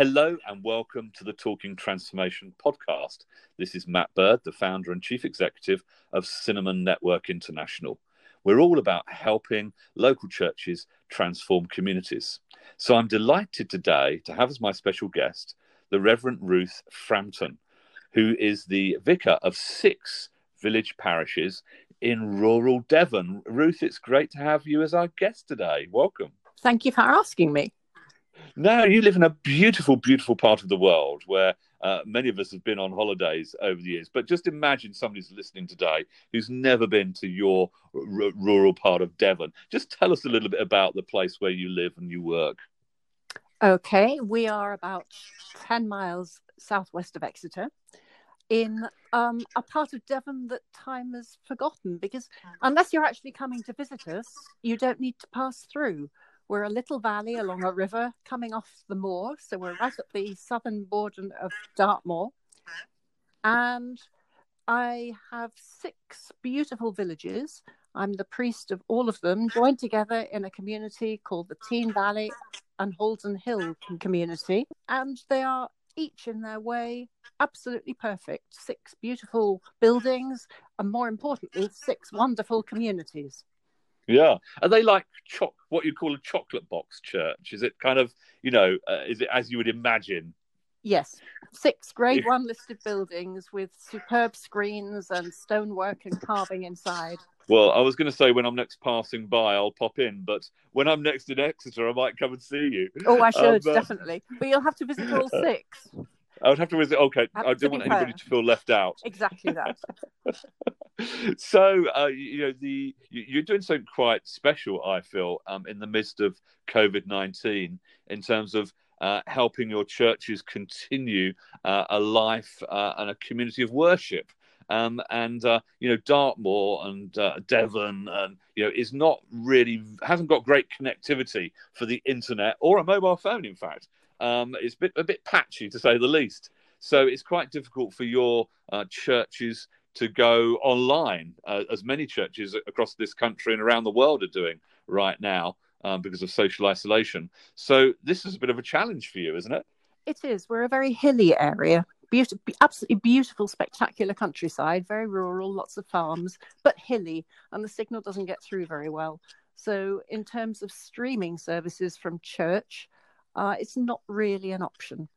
Hello and welcome to the Talking Transformation podcast. This is Matt Bird, the founder and chief executive of Cinnamon Network International. We're all about helping local churches transform communities. So I'm delighted today to have as my special guest the Reverend Ruth Frampton, who is the vicar of six village parishes in rural Devon. Ruth, it's great to have you as our guest today. Welcome. Thank you for asking me. No, you live in a beautiful, beautiful part of the world where uh, many of us have been on holidays over the years. But just imagine somebody's listening today who's never been to your r- rural part of Devon. Just tell us a little bit about the place where you live and you work. Okay, we are about 10 miles southwest of Exeter in um, a part of Devon that time has forgotten because unless you're actually coming to visit us, you don't need to pass through. We're a little valley along a river coming off the moor. So we're right at the southern border of Dartmoor. And I have six beautiful villages. I'm the priest of all of them, joined together in a community called the Teign Valley and Haldon Hill community. And they are each in their way absolutely perfect. Six beautiful buildings, and more importantly, six wonderful communities. Yeah, are they like choc? What you call a chocolate box church? Is it kind of you know? Uh, is it as you would imagine? Yes, six Grade One listed buildings with superb screens and stonework and carving inside. Well, I was going to say when I'm next passing by, I'll pop in, but when I'm next in Exeter, I might come and see you. Oh, I should um, definitely, but you'll have to visit all six. I would have to visit. Okay, I don't want anybody to feel left out. Exactly that. so, uh, you know, the you're doing something quite special. I feel um, in the midst of COVID nineteen in terms of uh, helping your churches continue uh, a life uh, and a community of worship. Um, and uh, you know Dartmoor and uh, Devon, and you know is not really hasn't got great connectivity for the internet or a mobile phone. In fact, um, it's a bit, a bit patchy to say the least. So it's quite difficult for your uh, churches to go online, uh, as many churches across this country and around the world are doing right now um, because of social isolation. So this is a bit of a challenge for you, isn't it? It is. We're a very hilly area. Beautiful, absolutely beautiful, spectacular countryside, very rural, lots of farms, but hilly, and the signal doesn't get through very well. So, in terms of streaming services from church, uh, it's not really an option.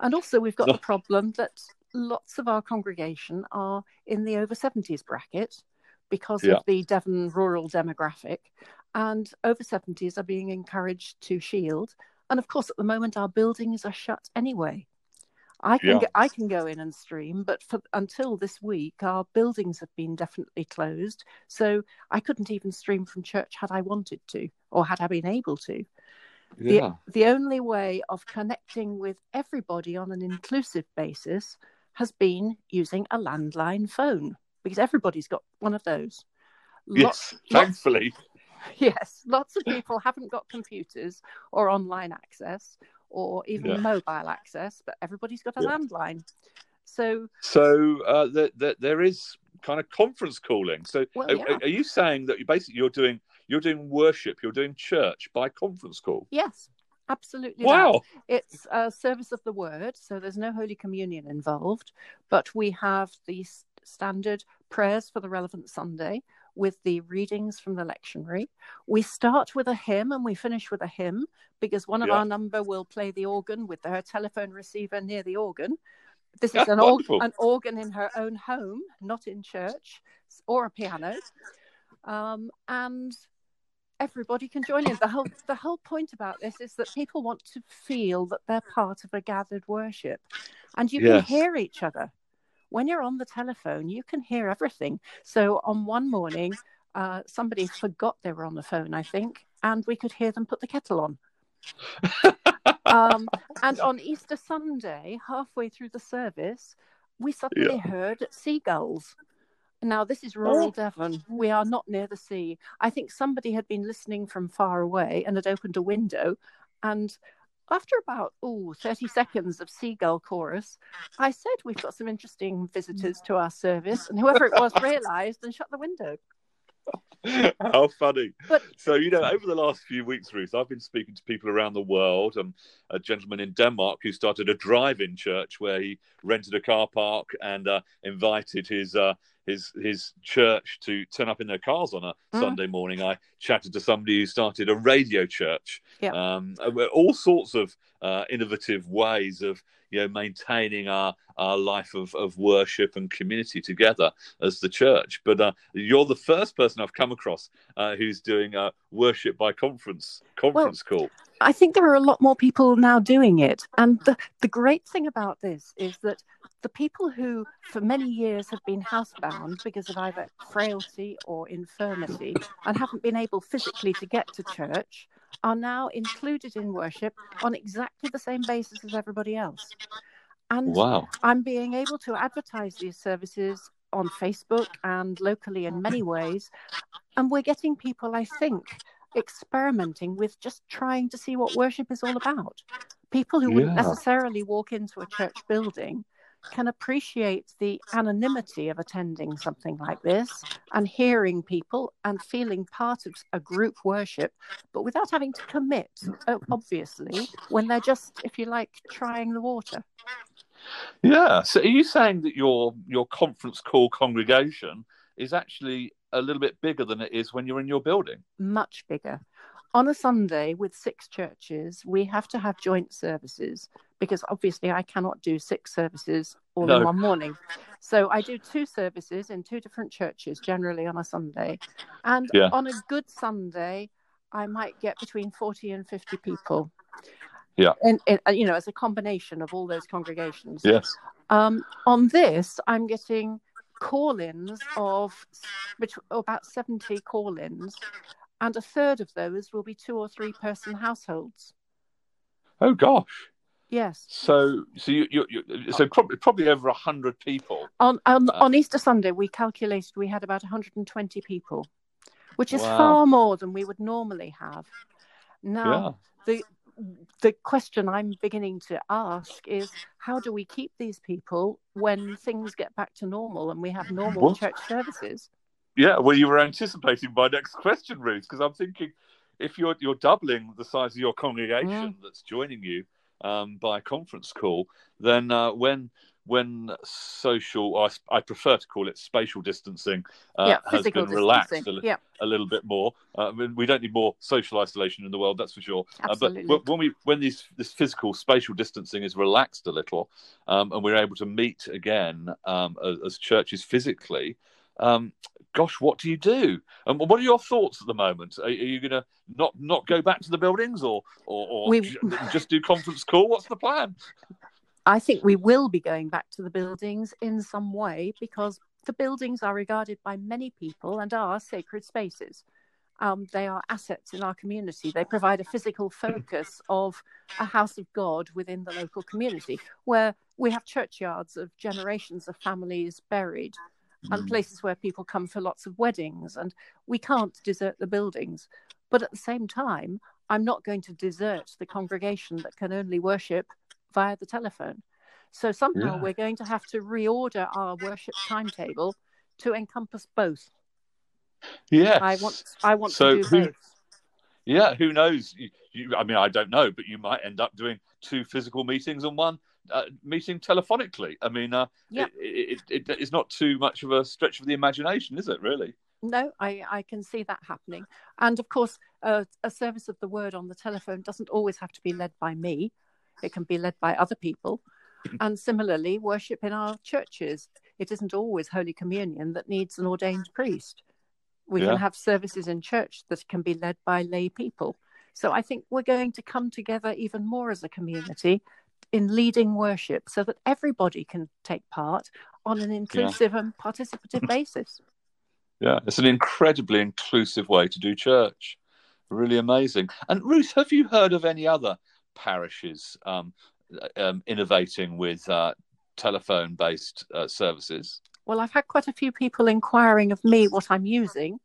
And also, we've got the problem that lots of our congregation are in the over 70s bracket because yeah. of the Devon rural demographic, and over 70s are being encouraged to shield. And of course, at the moment, our buildings are shut anyway. I can yeah. go, I can go in and stream, but for, until this week, our buildings have been definitely closed. So I couldn't even stream from church had I wanted to, or had I been able to. Yeah. The, the only way of connecting with everybody on an inclusive basis has been using a landline phone because everybody's got one of those. Yes, thankfully. Lots, yes, lots of people haven't got computers or online access or even yeah. mobile access, but everybody's got a yeah. landline. So, so uh, the, the, there is kind of conference calling. So, well, yeah. are, are, you saying that you basically you're doing you're doing worship, you're doing church by conference call? Yes, absolutely. Wow. That. It's a service of the word, so there's no Holy Communion involved, but we have the standard prayers for the relevant Sunday with the readings from the lectionary. We start with a hymn and we finish with a hymn because one of yeah. our number will play the organ with her telephone receiver near the organ. This is an, org- an organ in her own home, not in church, or a piano. Um, and everybody can join in. The whole the whole point about this is that people want to feel that they're part of a gathered worship, and you yes. can hear each other. When you're on the telephone, you can hear everything. So on one morning, uh, somebody forgot they were on the phone, I think, and we could hear them put the kettle on. um, and on Easter Sunday, halfway through the service, we suddenly yeah. heard seagulls now, this is rural oh. Devon. We are not near the sea. I think somebody had been listening from far away and had opened a window. And after about oh, 30 seconds of seagull chorus, I said, We've got some interesting visitors to our service. And whoever it was realized and shut the window. How funny. But- so, you know, over the last few weeks, Ruth, I've been speaking to people around the world. Um, a gentleman in Denmark who started a drive in church where he rented a car park and uh, invited his. Uh, his his church to turn up in their cars on a Mm. Sunday morning. I chatted to somebody who started a radio church. Yeah. Um, uh, all sorts of uh, innovative ways of you know maintaining our our life of, of worship and community together as the church. But uh, you're the first person I've come across uh, who's doing uh, worship by conference conference call. I think there are a lot more people now doing it. And the, the great thing about this is that the people who, for many years, have been housebound because of either frailty or infirmity and haven't been able physically to get to church are now included in worship on exactly the same basis as everybody else. And Wow. I'm being able to advertise these services on Facebook and locally in many ways. And we're getting people, I think, experimenting with just trying to see what worship is all about. People who wouldn't necessarily walk into a church building can appreciate the anonymity of attending something like this and hearing people and feeling part of a group worship, but without having to commit, uh, obviously, when they're just, if you like, trying the water. Yeah. So are you saying that your your conference call congregation is actually a little bit bigger than it is when you're in your building? much bigger. On a Sunday with six churches, we have to have joint services because obviously I cannot do six services all No. in one morning. So I do two services in two different churches generally on a Sunday. And Yeah. on a good Sunday, I might get between 40 and 50 people. Yeah. And, and you know, as a combination of all those congregations. Yes. Um, on this, I'm getting call-ins of between, about 70 call-ins, and a third of those will be two or three person households. Oh gosh. Yes. So so you you, you so probably probably over a hundred people. On, on, Uh, on Easter Sunday, we calculated we had about 120 people, which is Wow. far more than we would normally have. Now, Yeah. the the question I'm beginning to ask is how do we keep these people when things get back to normal and we have normal What? church services? Yeah, well, you were anticipating my next question, Ruth, because I'm thinking if you're you're doubling the size of your congregation that's joining you um, by conference call, then uh, when when social, I, I, prefer to call it spatial distancing, uh, yeah, has been relaxed a, li- Yeah, a little bit more. Uh, I mean, we don't need more social isolation in the world, that's for sure. Uh, but when we when these this physical spatial distancing is relaxed a little, um, and we're able to meet again um, as, as churches physically, um, gosh, what do you do? And what are your thoughts at the moment? Are, are you going to not not go back to the buildings, or or, or We- just do conference call? What's the plan? I think we will be going back to the buildings in some way because the buildings are regarded by many people and are sacred spaces. Um, they are assets in our community. They provide a physical focus of a house of God within the local community, where we have churchyards of generations of families buried and places where people come for lots of weddings. And we can't desert the buildings. But at the same time, I'm not going to desert the congregation that can only worship via the telephone. So somehow Yeah. we're going to have to reorder our worship timetable to encompass both. Yes. I want I want So to do who- both. Yeah, who knows? You, you, I mean, I don't know, but you might end up doing two physical meetings and one uh, meeting telephonically. I mean, uh, Yeah. it, it, it, it's not too much of a stretch of the imagination, is it? Really? No, I, I can see that happening. And of course, uh, a service of the word on the telephone doesn't always have to be led by me, it can be led by other people. Mm-hmm. And similarly, worship in our churches, it isn't always Holy Communion that needs an ordained priest. We Yeah. can have services in church that can be led by lay people. So I think we're going to come together even more as a community in leading worship so that everybody can take part on an inclusive and participative basis. Yeah, it's an incredibly inclusive way to do church. Really amazing. And Ruth, have you heard of any other parishes um, um, innovating with uh, telephone-based uh, services? Well, I've had quite a few people inquiring of me what I'm using.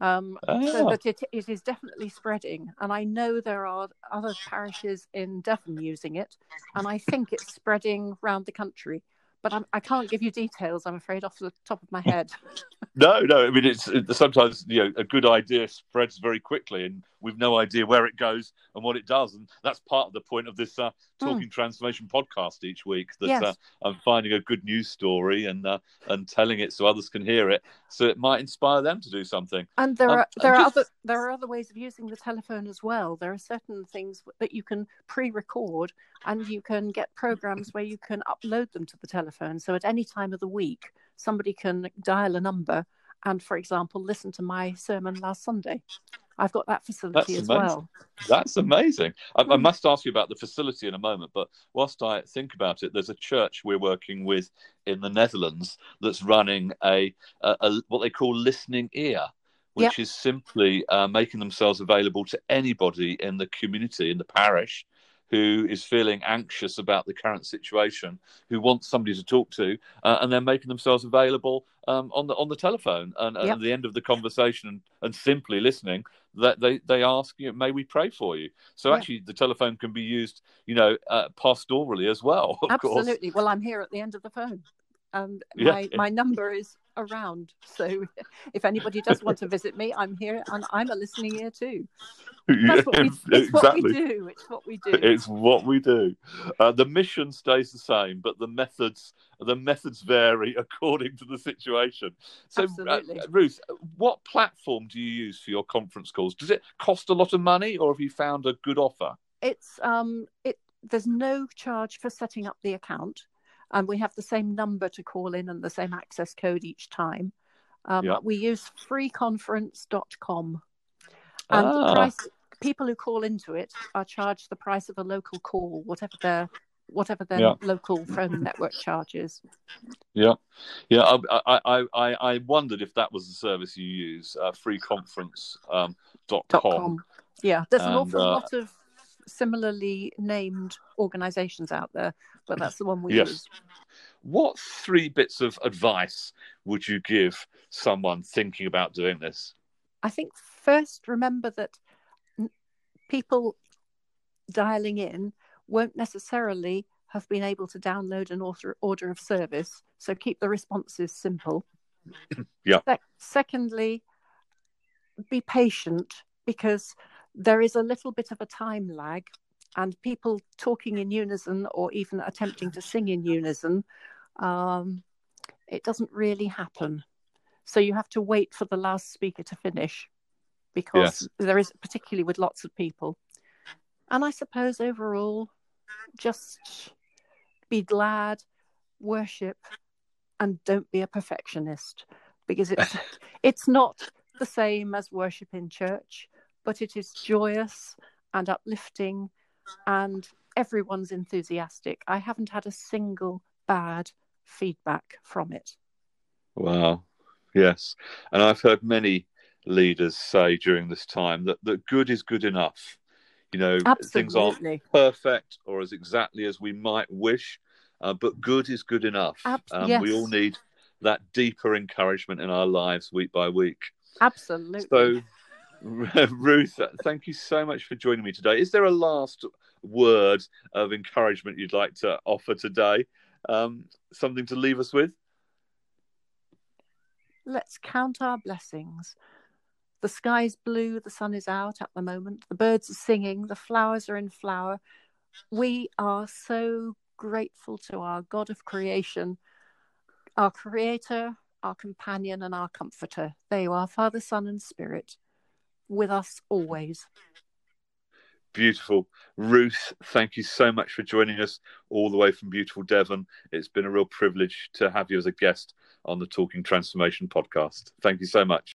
Um, so Ah. that it, it is definitely spreading. And I know there are other parishes in Devon using it, and I think it's spreading around the country. But I'm, I can not give you details. I'm afraid off the top of my head. no, no. I mean, it's, it's, sometimes you know a good idea spreads very quickly, and we've no idea where it goes and what it does, and that's part of the point of this uh. Talking mm. transformation podcast each week. That yes. uh, I'm finding a good news story and uh, and telling it so others can hear it, so it might inspire them to do something. And there um, are there are just... other there are other ways of using the telephone as well. There are certain things that you can pre-record, and you can get programs where you can upload them to the telephone. So at any time of the week, somebody can dial a number and, for example, listen to my sermon last Sunday. I've got that facility That's as amazing. well. That's amazing. I, I, hmm. must ask you about the facility in a moment, but whilst I think about it, there's a church we're working with in the Netherlands that's running a, a, a what they call listening ear, which yep. is simply uh, making themselves available to anybody in the community in the parish who is feeling anxious about the current situation, who wants somebody to talk to, uh, and they're making themselves available um, on the on the telephone. And, yep. at the end of the conversation, and, and simply listening, that they they ask you, "May we pray for you?" So yeah. actually, the telephone can be used, you know, uh, pastorally as well. Absolutely. Course. Well, I'm here at the end of the phone and my, yeah. my number is around. So if anybody does want to visit me, I'm here and I'm a listening ear too. That's what we, it's exactly. what we do. It's what we do. It's what we do. Uh, the mission stays the same, but the methods the methods vary according to the situation. So, uh, Ruth, what platform do you use for your conference calls? Does it cost a lot of money, or have you found a good offer? It's um, it. There's no charge for setting up the account and we have the same number to call in and the same access code each time. Um, yeah. We use freeconference.com. And ah. the price, people who call into it are charged the price of a local call, whatever their whatever their yeah. local phone network charges. Yeah, yeah. I, I, I, I wondered if that was the service you use, uh, freeconference.com. Um, dot com. Yeah, there's an awful uh, lot of similarly named organizations out there, but that's the one we yes. use. What three bits of advice would you give someone thinking about doing this? I think first, remember that people dialing in won't necessarily have been able to download an order, order of service, so keep the responses simple. yeah. Se- secondly, be patient because there is a little bit of a time lag, and people talking in unison or even attempting to sing in unison, um, it doesn't really happen. So you have to wait for the last speaker to finish because yes. there is, particularly with lots of people. And I suppose overall, just be glad, worship, and don't be a perfectionist because it's it's not the same as worship in church but it is joyous and uplifting, and everyone's enthusiastic. I haven't had a single bad feedback from it. Wow. Yes. And I've heard many leaders say during this time that, that good is good enough. You know, Absolutely. things aren't perfect or as exactly as we might wish, uh, but good is good enough. Ab- um, yes. We all need that deeper encouragement in our lives week by week. Absolutely. So Ruth, thank you so much for joining me today. Is there a last word of encouragement you'd like to offer today? Um, something to leave us with? Let's count our blessings. The sky's blue, the sun is out at the moment, the birds are singing, the flowers are in flower. We are so grateful to our God of creation, our creator, our companion, and our comforter. They are Father, Son, and Spirit with us always. Beautiful. Ruth, thank you so much for joining us all the way from beautiful Devon. It's been a real privilege to have you as a guest on the Talking Transformation podcast. Thank you so much.